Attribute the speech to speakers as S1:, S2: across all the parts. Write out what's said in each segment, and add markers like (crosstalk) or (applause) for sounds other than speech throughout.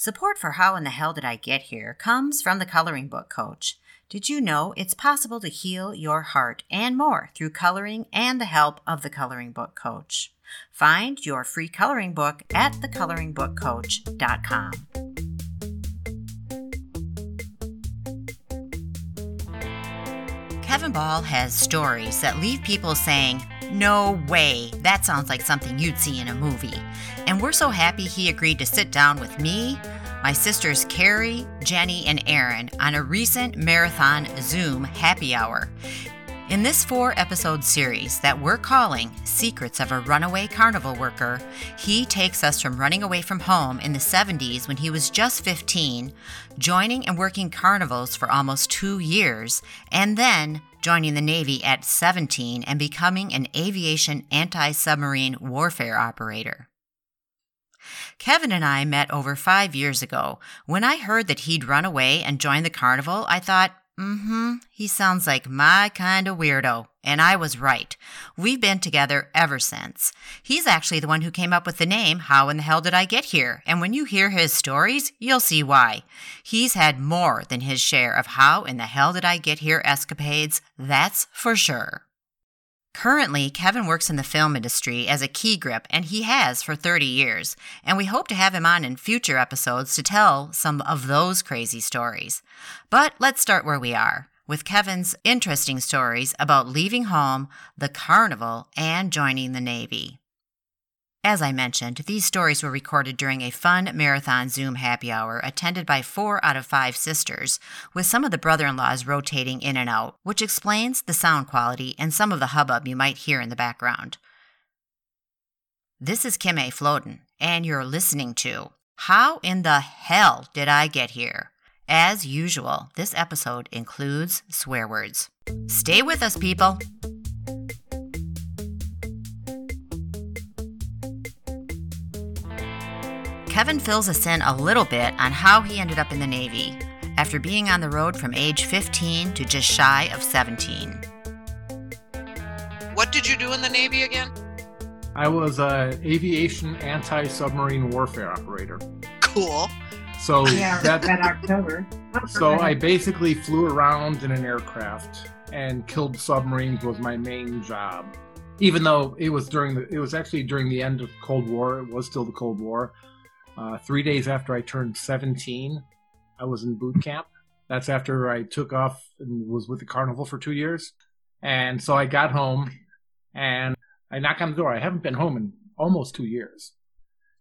S1: Support for How in the Hell Did I Get Here comes from the Coloring Book Coach. Did you know it's possible to heal your heart and more through coloring and the help of the Coloring Book Coach? Find your free coloring book at thecoloringbookcoach.com. Ball has stories that leave people saying, No way, that sounds like something you'd see in a movie. And we're so happy he agreed to sit down with me, my sisters Carrie, Jenny, and Erin on a recent marathon Zoom happy hour. In this four episode series that we're calling Secrets of a Runaway Carnival Worker, he takes us from running away from home in the 70s when he was just 15, joining and working carnivals for almost two years, and then joining the Navy at 17 and becoming an aviation anti submarine warfare operator. Kevin and I met over five years ago. When I heard that he'd run away and joined the carnival, I thought, Mm-hmm. He sounds like my kind of weirdo. And I was right. We've been together ever since. He's actually the one who came up with the name, How in the Hell Did I Get Here? And when you hear his stories, you'll see why. He's had more than his share of How in the Hell Did I Get Here escapades, that's for sure. Currently, Kevin works in the film industry as a key grip, and he has for 30 years. And we hope to have him on in future episodes to tell some of those crazy stories. But let's start where we are with Kevin's interesting stories about leaving home, the carnival, and joining the Navy. As I mentioned, these stories were recorded during a fun marathon Zoom happy hour attended by four out of five sisters, with some of the brother in laws rotating in and out, which explains the sound quality and some of the hubbub you might hear in the background. This is Kim A. Floden, and you're listening to How in the Hell Did I Get Here? As usual, this episode includes swear words. Stay with us, people! Kevin fills us in a little bit on how he ended up in the Navy after being on the road from age 15 to just shy of 17.
S2: What did you do in the Navy again?
S3: I was an aviation anti-submarine warfare operator.
S2: Cool.
S3: So
S4: Yeah,
S3: that,
S4: that October.
S3: so I basically flew around in an aircraft and killed submarines was my main job. Even though it was during the, it was actually during the end of Cold War. It was still the Cold War. Uh, three days after I turned 17, I was in boot camp. That's after I took off and was with the carnival for two years. And so I got home and I knock on the door. I haven't been home in almost two years.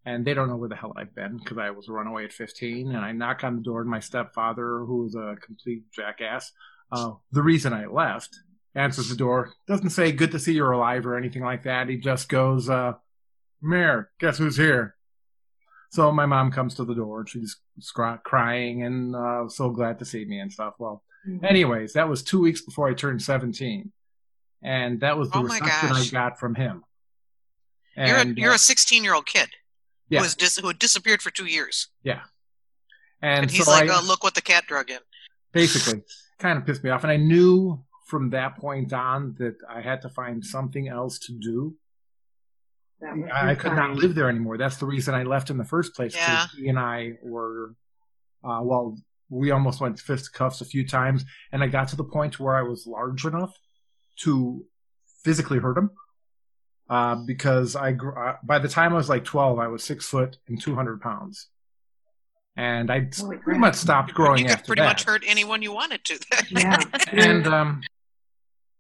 S3: And they don't know where the hell I've been because I was a runaway at 15. And I knock on the door and my stepfather, who was a complete jackass, uh, the reason I left, answers the door. Doesn't say good to see you're alive or anything like that. He just goes, uh, Mayor, guess who's here? So my mom comes to the door and she's scr- crying and uh, so glad to see me and stuff. Well,
S4: Mhm.
S3: anyways, that was two weeks before I turned 17. And that was the
S2: Oh
S3: reception I got from him.
S2: you're a,
S3: And,
S2: you're
S3: uh,
S2: a 16 year old kid
S3: yeah,
S2: who, was dis- who had disappeared for two years.
S3: and,
S2: And, he's
S3: so
S2: like,
S3: I,
S2: oh, look what the cat drug in.
S3: basically kind of pissed me off. And I knew from that point on that I had to find something else to do.
S4: That was
S3: I, I could not live there anymore. That's the reason I left in the first place.
S2: Yeah.
S3: He and I were, uh, well, we almost went fisticuffs a few times, and I got to the point where I was large enough to physically hurt him. Uh, because I, gr- uh, by the time I was like 12, I was six foot and 200 pounds. And I
S4: Holy
S3: pretty
S4: crap.
S3: much stopped growing
S2: You could
S3: after
S2: pretty
S3: that.
S2: much hurt anyone you wanted to.
S4: Yeah. (laughs)
S3: and, um,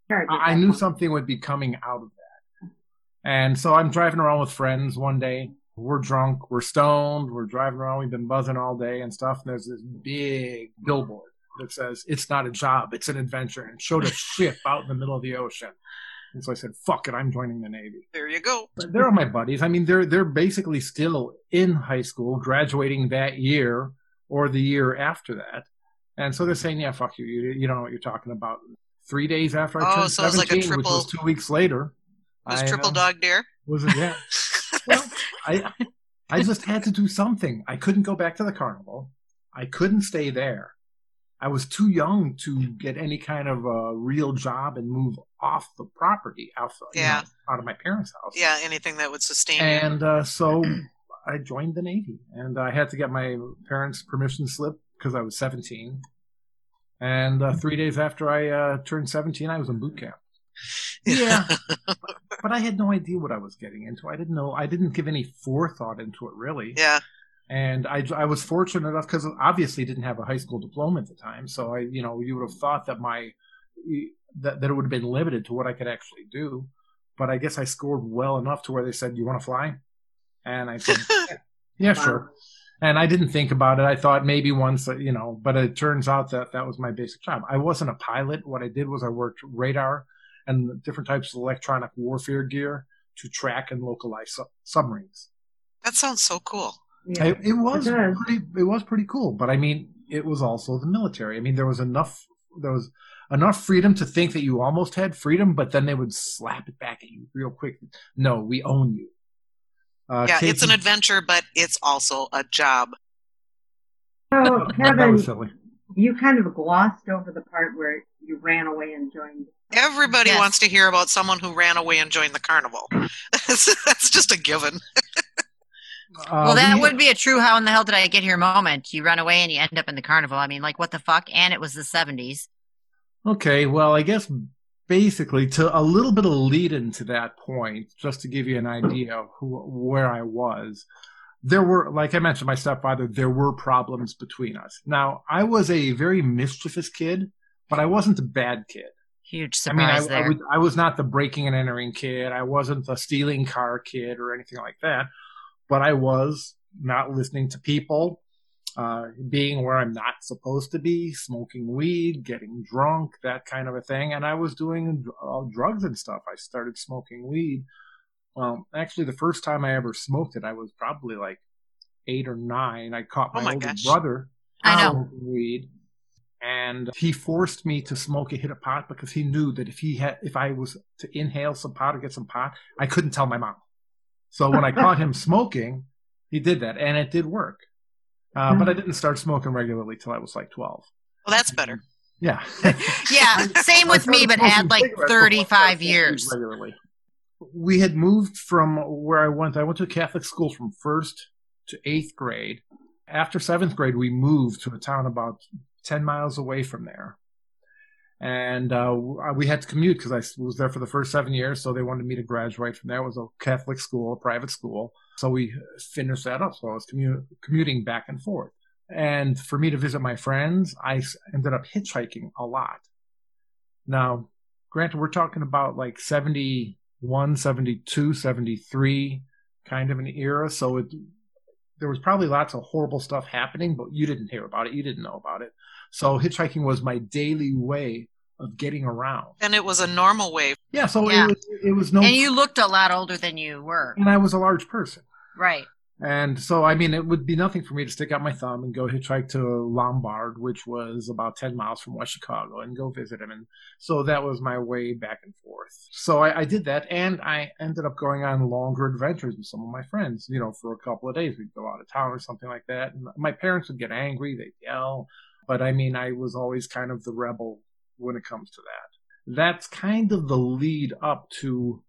S3: I I knew something would be coming out of that. And so I'm driving around with friends one day. We're drunk, we're stoned, we're driving around, we've been buzzing all day and stuff. And there's this big billboard that says, It's not a job, it's an adventure, and showed a (laughs) ship out in the middle of the ocean. And so I said, Fuck it, I'm joining the Navy.
S2: there you go.
S3: But they're my buddies. I mean, they're they're basically still in high school, graduating that year or the year after that. And so they're saying, "Yeah, fuck you. You, you don't know what you're talking about." Three days after I
S2: Oh,
S3: turned
S2: so it's like a
S3: seventeen, which was
S2: triple-
S3: two weeks later,
S2: was
S3: I,
S2: triple
S3: uh,
S2: dog dare.
S3: Was it? Yeah. (laughs) well, I I just had to do something. I couldn't go back to the carnival. I couldn't stay there. I was too young to get any kind of a real job and move off the property, off, you
S2: Yeah.
S3: know, out of my parents' house.
S2: Yeah, anything that would sustain you.
S3: And uh, so (clears throat) I joined the Navy, and I had to get my parents' permission slip because I was 17. And uh, three days after I uh, turned 17, I was in boot camp. Yeah, (laughs) (laughs) but I had no idea what I was getting into. I didn't know. I didn't give any forethought into it, really.
S2: Yeah.
S3: And I, I was fortunate enough because obviously didn't have a high school diploma at the time. So I, you know, you would have thought that my that, that it would have been limited to what I could actually do. But I guess I scored well enough to where they said, "You want to fly?" And I said, (laughs) "Yeah, wow. sure." And I didn't think about it. I thought maybe once, uh, you know, but it turns out that that was my basic job. I wasn't a pilot. What I did was I worked radar and different types of electronic warfare gear to track and localize su- submarines.
S2: That sounds so cool.
S3: Yeah, it, it, was it pretty. It was pretty cool, but I mean, it was also the military. I mean, there was enough. There was enough freedom to think that you almost had freedom, but then they would slap it back at you real quick. No, we own you.
S2: Uh, yeah, Casey, it's an adventure, but it's also a job.
S4: So, (laughs) Kevin, you kind of glossed over the part where you ran away and joined.
S2: Everybody yes. wants to hear about someone who ran away and joined the carnival. (laughs) that's, that's just a given.
S1: well, that um, would be a true how in the hell did I get here moment. You run away and you end up in the carnival. I mean, like, what the fuck? And it was the 70s.
S3: Okay, well, I guess basically to a little bit of lead into that point, just to give you an idea of who, where I was. There were, like I mentioned, my stepfather, there were problems between us. Now, I was a very mischievous kid, but I wasn't a bad kid.
S1: Huge surprise
S3: I mean, I, I, was, I was not the breaking and entering kid. I wasn't the stealing car kid or anything like that, but I was not listening to people uh, being where I'm not supposed to be, smoking weed, getting drunk, that kind of a thing. And I was doing uh, drugs and stuff. I started smoking weed. Well, actually, the first time I ever smoked it, I was probably like eight or nine. I caught my, oh my older gosh. brother
S1: smoking
S3: weed, and he forced me to smoke a hit of pot because he knew that if he had, if I was to inhale some pot or get some pot, I couldn't tell my mom. So when I caught him (laughs) smoking, he did that, and it did work. Uh, but I didn't start smoking regularly till I was like 12.
S2: Well, that's better.
S3: Yeah. (laughs)
S1: yeah, same with me, but had like 35 years.
S3: Regularly. We had moved from where I went. I went to a Catholic school from first to eighth grade. After seventh grade, we moved to a town about 10 miles away from there. And uh, we had to commute because I was there for the first seven years. So they wanted me to graduate from there. It was a Catholic school, a private school. So we finished that up. So I was commu- commuting back and forth. And for me to visit my friends, I ended up hitchhiking a lot. Now, granted, we're talking about like 71, 72, 73 kind of an era. So it, there was probably lots of horrible stuff happening, but you didn't hear about it. You didn't know about it. So hitchhiking was my daily way of getting around.
S2: And it was a normal way.
S3: Yeah, so yeah. It, was, it was no.
S1: And you looked a lot older than you were.
S3: And I was a large person.
S1: Right.
S3: And so, I mean, it would be nothing for me to stick out my thumb and go hitchhike to Lombard, which was about 10 miles from West Chicago, and go visit him. And so that was my way back and forth. So I, I did that, and I ended up going on longer adventures with some of my friends. You know, for a couple of days, we'd go out of town or something like that. And my parents would get angry, they'd yell. But I mean, I was always kind of the rebel when it comes to that. That's kind of the lead up to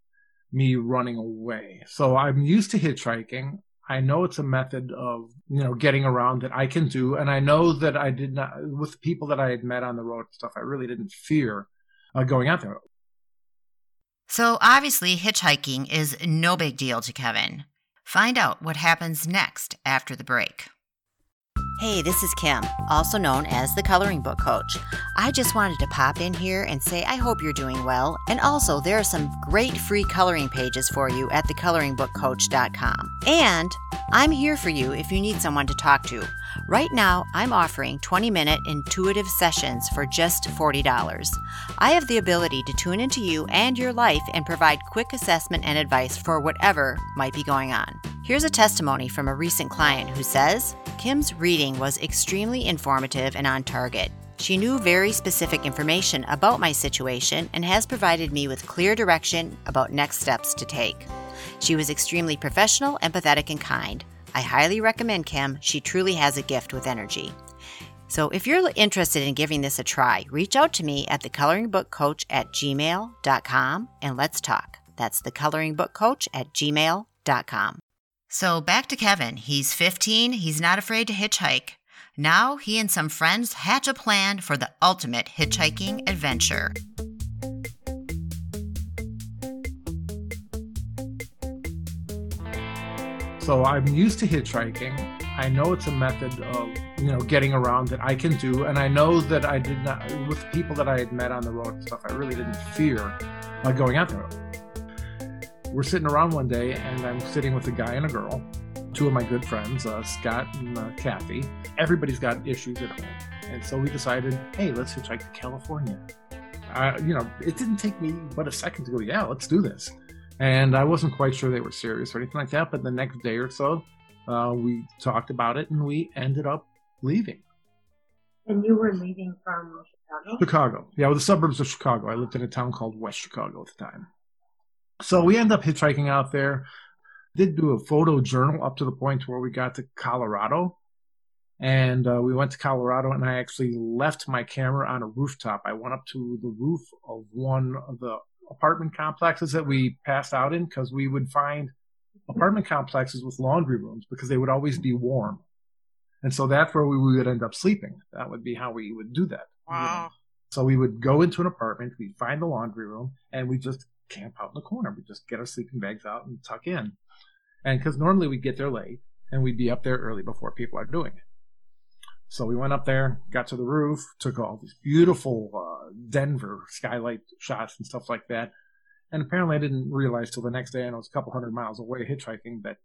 S3: me running away. So I'm used to hitchhiking. I know it's a method of, you know, getting around that I can do. And I know that I did not, with people that I had met on the road and stuff, I really didn't fear uh, going out there.
S1: So obviously, hitchhiking is no big deal to Kevin. Find out what happens next after the break. Hey, this is Kim, also known as the Coloring Book Coach. I just wanted to pop in here and say I hope you're doing well, and also there are some great free coloring pages for you at thecoloringbookcoach.com. And I'm here for you if you need someone to talk to. Right now, I'm offering 20 minute intuitive sessions for just $40. I have the ability to tune into you and your life and provide quick assessment and advice for whatever might be going on. Here's a testimony from a recent client who says Kim's reading was extremely informative and on target. She knew very specific information about my situation and has provided me with clear direction about next steps to take. She was extremely professional, empathetic, and kind. I highly recommend Kim. She truly has a gift with energy. So if you're interested in giving this a try, reach out to me at thecoloringbookcoach at gmail.com and let's talk. That's thecoloringbookcoach at gmail.com. So back to Kevin. He's 15. He's not afraid to hitchhike. Now he and some friends hatch a plan for the ultimate hitchhiking adventure.
S3: So I'm used to hitchhiking. I know it's a method of, you know, getting around that I can do, and I know that I did not with people that I had met on the road and stuff. I really didn't fear going out the road. We're sitting around one day, and I'm sitting with a guy and a girl, two of my good friends, uh, Scott and uh, Kathy. Everybody's got issues at home, and so we decided, hey, let's hitchhike to California. Uh, you know, it didn't take me but a second to go, yeah, let's do this. And I wasn't quite sure they were serious or anything like that. But the next day or so, uh, we talked about it and we ended up leaving.
S4: And you were leaving from Chicago?
S3: Chicago. Yeah, well, the suburbs of Chicago. I lived in a town called West Chicago at the time. So we end up hitchhiking out there. Did do a photo journal up to the point where we got to Colorado. And uh, we went to Colorado and I actually left my camera on a rooftop. I went up to the roof of one of the apartment complexes that we passed out in because we would find apartment complexes with laundry rooms because they would always be warm. And so that's where we would end up sleeping. That would be how we would do that.
S2: Wow.
S3: So we would go into an apartment, we'd find the laundry room, and we just camp out in the corner. We just get our sleeping bags out and tuck in. And because normally we'd get there late and we'd be up there early before people are doing it. So we went up there, got to the roof, took all these beautiful uh, Denver skylight shots and stuff like that. And apparently, I didn't realize till the next day, and I was a couple hundred miles away hitchhiking, that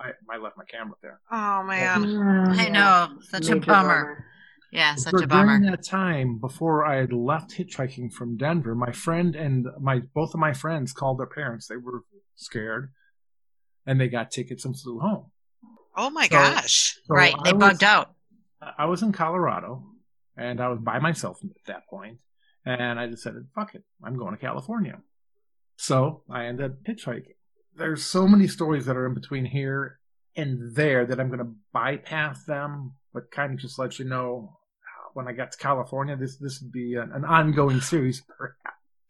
S3: I, I left my camera there.
S2: Oh man.
S4: Yeah,
S1: I know, such a
S4: Major
S1: bummer. Yeah, such
S3: For-
S1: a bummer.
S3: During that time, before I had left hitchhiking from Denver, my friend and my both of my friends called their parents. They were scared, and they got tickets and flew home.
S2: Oh my
S3: So-
S2: gosh.
S3: So
S1: right,
S3: I
S1: they
S3: was-
S1: bugged out.
S3: I was in Colorado and I was by myself at that point, and I decided, fuck it, I'm going to California. So I ended up hitchhiking. There's so many stories that are in between here and there that I'm going to bypass them, but kind of just let you know when I got to California, this this would be an, an ongoing series.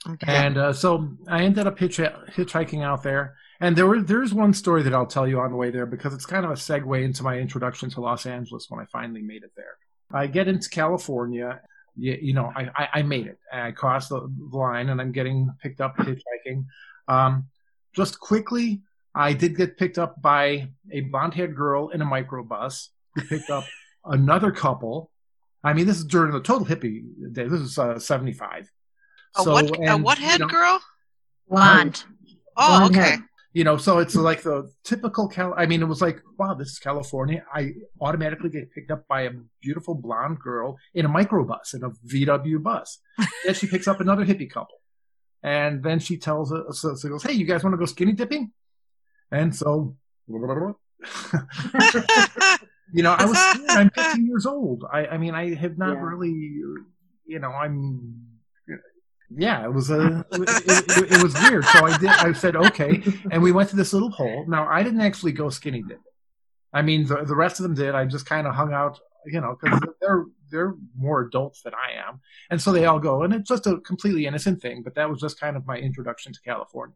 S2: Okay.
S3: And uh, so I ended up hitch- hitchhiking out there. And there were there's one story that I'll tell you on the way there because it's kind of a segue into my introduction to Los Angeles when I finally made it there. I get into California. You, you know, I, I, I made it. I crossed the line and I'm getting picked up hitchhiking. Um, just quickly, I did get picked up by a blonde haired girl in a microbus who picked up (laughs) another couple. I mean, this is during the total hippie day. This is uh, 75.
S2: A
S3: So,
S2: what? A
S3: and,
S2: what
S3: you
S2: head
S3: know,
S2: girl?
S1: Blonde.
S2: Oh,
S4: Blonde
S2: okay.
S4: hair.
S3: you know so it's like the typical cal i mean it was like wow this is california i automatically get picked up by a beautiful blonde girl in a microbus in a vw bus (laughs) then she picks up another hippie couple and then she tells us so, so goes hey you guys want to go skinny dipping and so (laughs) (laughs) you know i was (laughs) i'm 15 years old i i mean i have not
S4: Yeah.
S3: really you know i'm yeah it was a it, it, it was weird so i did i said okay and we went to this little hole. Now, I didn't actually go skinny dipping. I mean, the, the rest of them did. I just kind of hung out, you know, because they're they're more adults than I am, and so they all go, and it's just a completely innocent thing. But that was just kind of my introduction to California.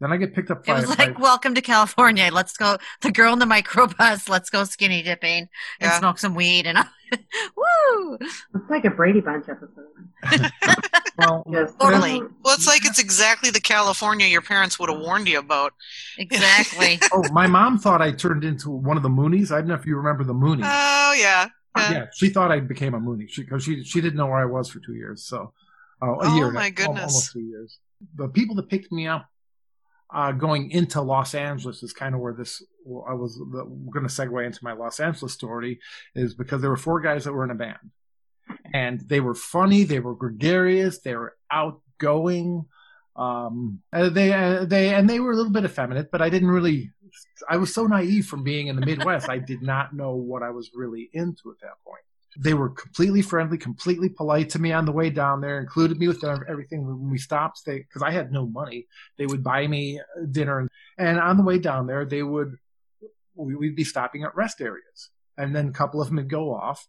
S3: Then I get picked up
S1: It
S3: by,
S1: was
S3: by
S1: like, welcome to California. Let's go. The girl in the microbus. Let's go skinny dipping and
S2: Yeah.
S1: smoke some weed. And (laughs) woo!
S4: It's like a Brady Bunch episode. (laughs)
S3: well, (laughs)
S4: Yes.
S1: Totally.
S2: Well, it's like it's exactly the California your parents would have warned you about.
S1: Exactly.
S3: oh, my mom thought I turned into one of the Moonies. I don't know if you remember the Moonies.
S2: Oh yeah. yeah.
S3: yeah, she thought I became a Moonie because she, she didn't know where I was for two years. So, uh, a
S2: Oh,
S3: year, and a-
S2: my goodness.
S3: almost two years. The people that picked me up uh, going into Los Angeles is kind of where this. I was going to segue into my Los Angeles story is because there were four guys that were in a band, and they were funny, they were gregarious, they were outgoing. Um, uh, they uh, they and they were a little bit effeminate, but I didn't really. I was so naive from being in the Midwest. I did not know what I was really into at that point. They were completely friendly, completely polite to me on the way down there. Included me with everything when we stopped. They because I had no money, they would buy me uh, dinner, and on the way down there, they would we- we'd be stopping at rest areas, and then a couple of them would go off,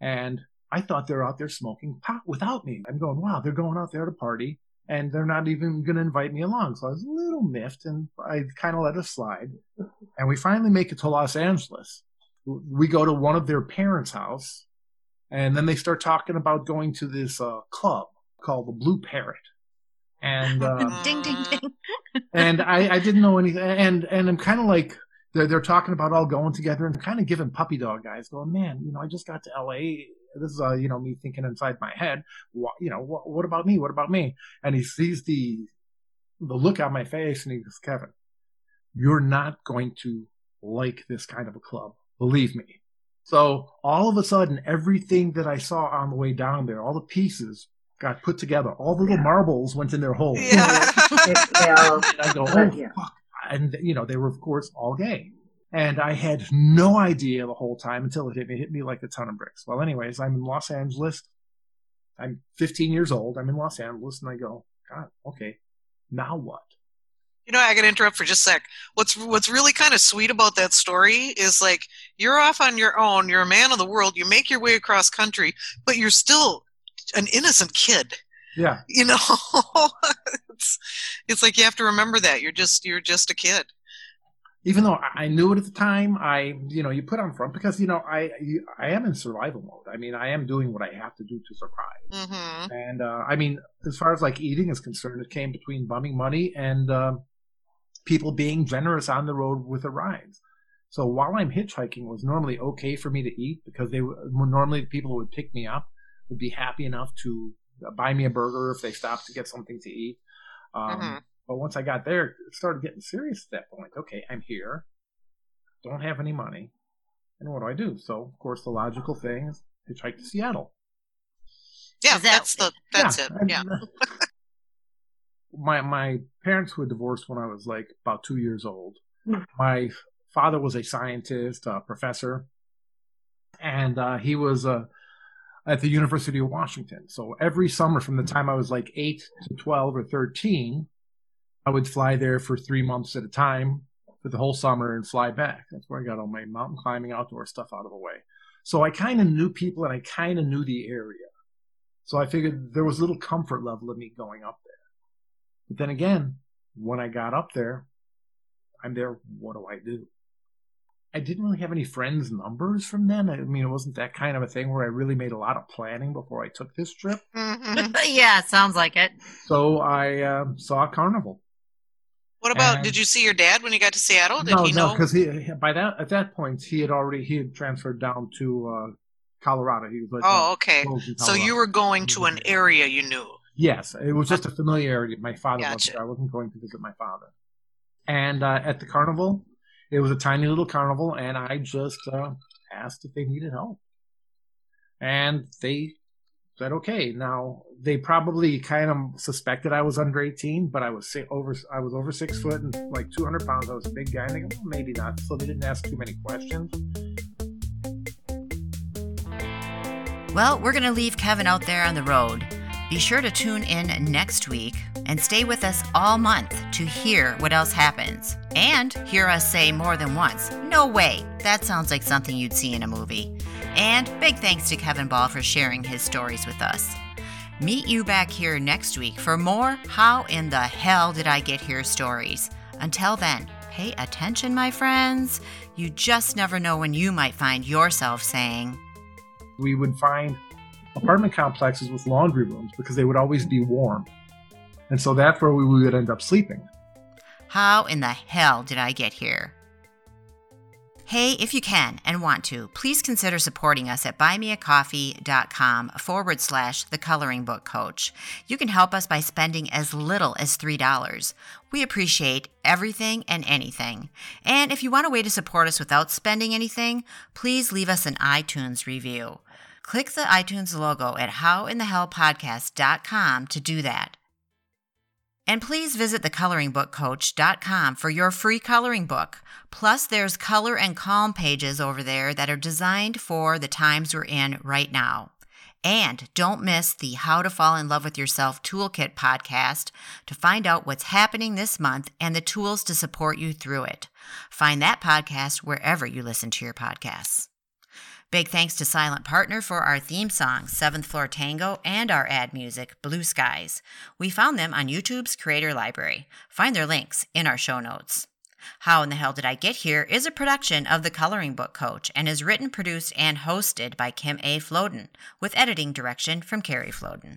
S3: and I thought they're out there smoking pot without me. I'm going, wow, they're going out there to party, and they're not even going to invite me along. So I was a little miffed, and I kind of let it slide. And we finally make it to Los Angeles. We go to one of their parents' house, and then they start talking about going to this uh, club called the Blue Parrot. And uh, (laughs)
S1: ding ding ding.
S3: and I, I didn't know anything. And and I'm kind of like they're they're talking about all going together and kind of giving puppy dog eyes, going, man, you know, I just got to L.A. This is uh, you know me thinking inside my head, what you know, what, what about me? What about me? And he sees the the look on my face, and he goes, Kevin, you're not going to like this kind of a club, believe me. So all of a sudden, everything that I saw on the way down there, all the pieces got put together. All the little yeah. marbles went in their holes. (laughs)
S2: Yeah.
S3: I go, oh, yeah. fuck. And, you know, they were, of course, all gay. And I had no idea the whole time until it hit me, it hit me like a ton of bricks. Well, anyways, I'm in Los Angeles. I'm 15 years old. I'm in Los Angeles and I go, God, okay, now what?
S2: You know, I got to interrupt for just a sec. What's what's really kind of sweet about that story is like you're off on your own. You're a man of the world. You make your way across country, but you're still an innocent kid.
S3: Yeah.
S2: You know, (laughs) it's it's like you have to remember that you're just you're just a kid.
S3: Even though I knew it at the time, I you know you put on front because you know I I am in survival mode. I mean I am doing what I have to do to survive. Mm-hmm. And uh, I mean as far as like eating is concerned, it came between bumming money and uh, people being generous on the road with the rides. So while I'm hitchhiking, it was normally okay for me to eat because they normally the people who would pick me up would be happy enough to buy me a burger if they stopped to get something to eat. Um, mm-hmm. But once I got there, it started getting serious at that point. Okay, I'm here, don't have any money, and what do I do? So, of course, the logical thing is hitchhike to Seattle.
S2: Yeah, that's the that's yeah, it. Yeah. (laughs) (laughs)
S3: my my parents were divorced when I was like about two years old. Mm. My father was a scientist, a professor, and uh, he was a at the University of Washington. So every summer from the time I was like 8 to 12 or 13, I would fly there for three months at a time for the whole summer and fly back. That's where I got all my mountain climbing outdoor stuff out of the way. So I kind of knew people and I kind of knew the area. So I figured there was a little comfort level of me going up there. But then again, when I got up there, I'm there. What do I do? I didn't really have any friends' numbers from then. I mean, it wasn't that kind of a thing where I really made a lot of planning before I took this trip.
S1: Mm-hmm. (laughs) (laughs) yeah, sounds like it.
S3: So I uh, saw Carnival.
S2: What about? And, did you see your dad when you got to Seattle? Did
S3: no,
S2: he
S3: no, because he by that at that point he had already he had transferred down to uh, Colorado. He was like,
S2: oh, okay. So you were going to an area you knew.
S3: Yes, it was just a familiarity. My father gotcha. wasn't. I wasn't going to visit my father. And uh, at the carnival, it was a tiny little carnival, and I just uh, asked if they needed help, and they said okay. Now they probably kind of suspected I was under eighteen, but I was over I was over six foot and like two hundred pounds. I was a big guy, and they go, well, maybe not. So they didn't ask too many questions.
S1: Well, we're going to leave Kevin out there on the road. Be sure to tune in next week and stay with us all month to hear what else happens and hear us say more than once, No way, that sounds like something you'd see in a movie. And big thanks to Kevin Ball for sharing his stories with us. Meet you back here next week for more How in the Hell Did I Get Here stories. Until then, pay attention, my friends. You just never know when you might find yourself saying,
S3: We would find apartment complexes with laundry rooms because they would always be warm. And so that's where we would end up sleeping.
S1: How in the hell did I get here? Hey, if you can and want to, please consider supporting us at buymeacoffee.com forward slash the coloring book coach. You can help us by spending as little as $3. We appreciate everything and anything. And if you want a way to support us without spending anything, please leave us an iTunes review. Click the iTunes logo at howinthehellpodcast.com to do that. And please visit thecoloringbookcoach.com for your free coloring book. Plus, there's color and calm pages over there that are designed for the times we're in right now. And don't miss the How to Fall in Love with Yourself Toolkit podcast to find out what's happening this month and the tools to support you through it. Find that podcast wherever you listen to your podcasts. Big thanks to Silent Partner for our theme song, Seventh Floor Tango, and our ad music, Blue Skies. We found them on YouTube's Creator Library. Find their links in our show notes. How in the Hell Did I Get Here is a production of The Coloring Book Coach and is written, produced, and hosted by Kim A. Floden, with editing direction from Carrie Floden.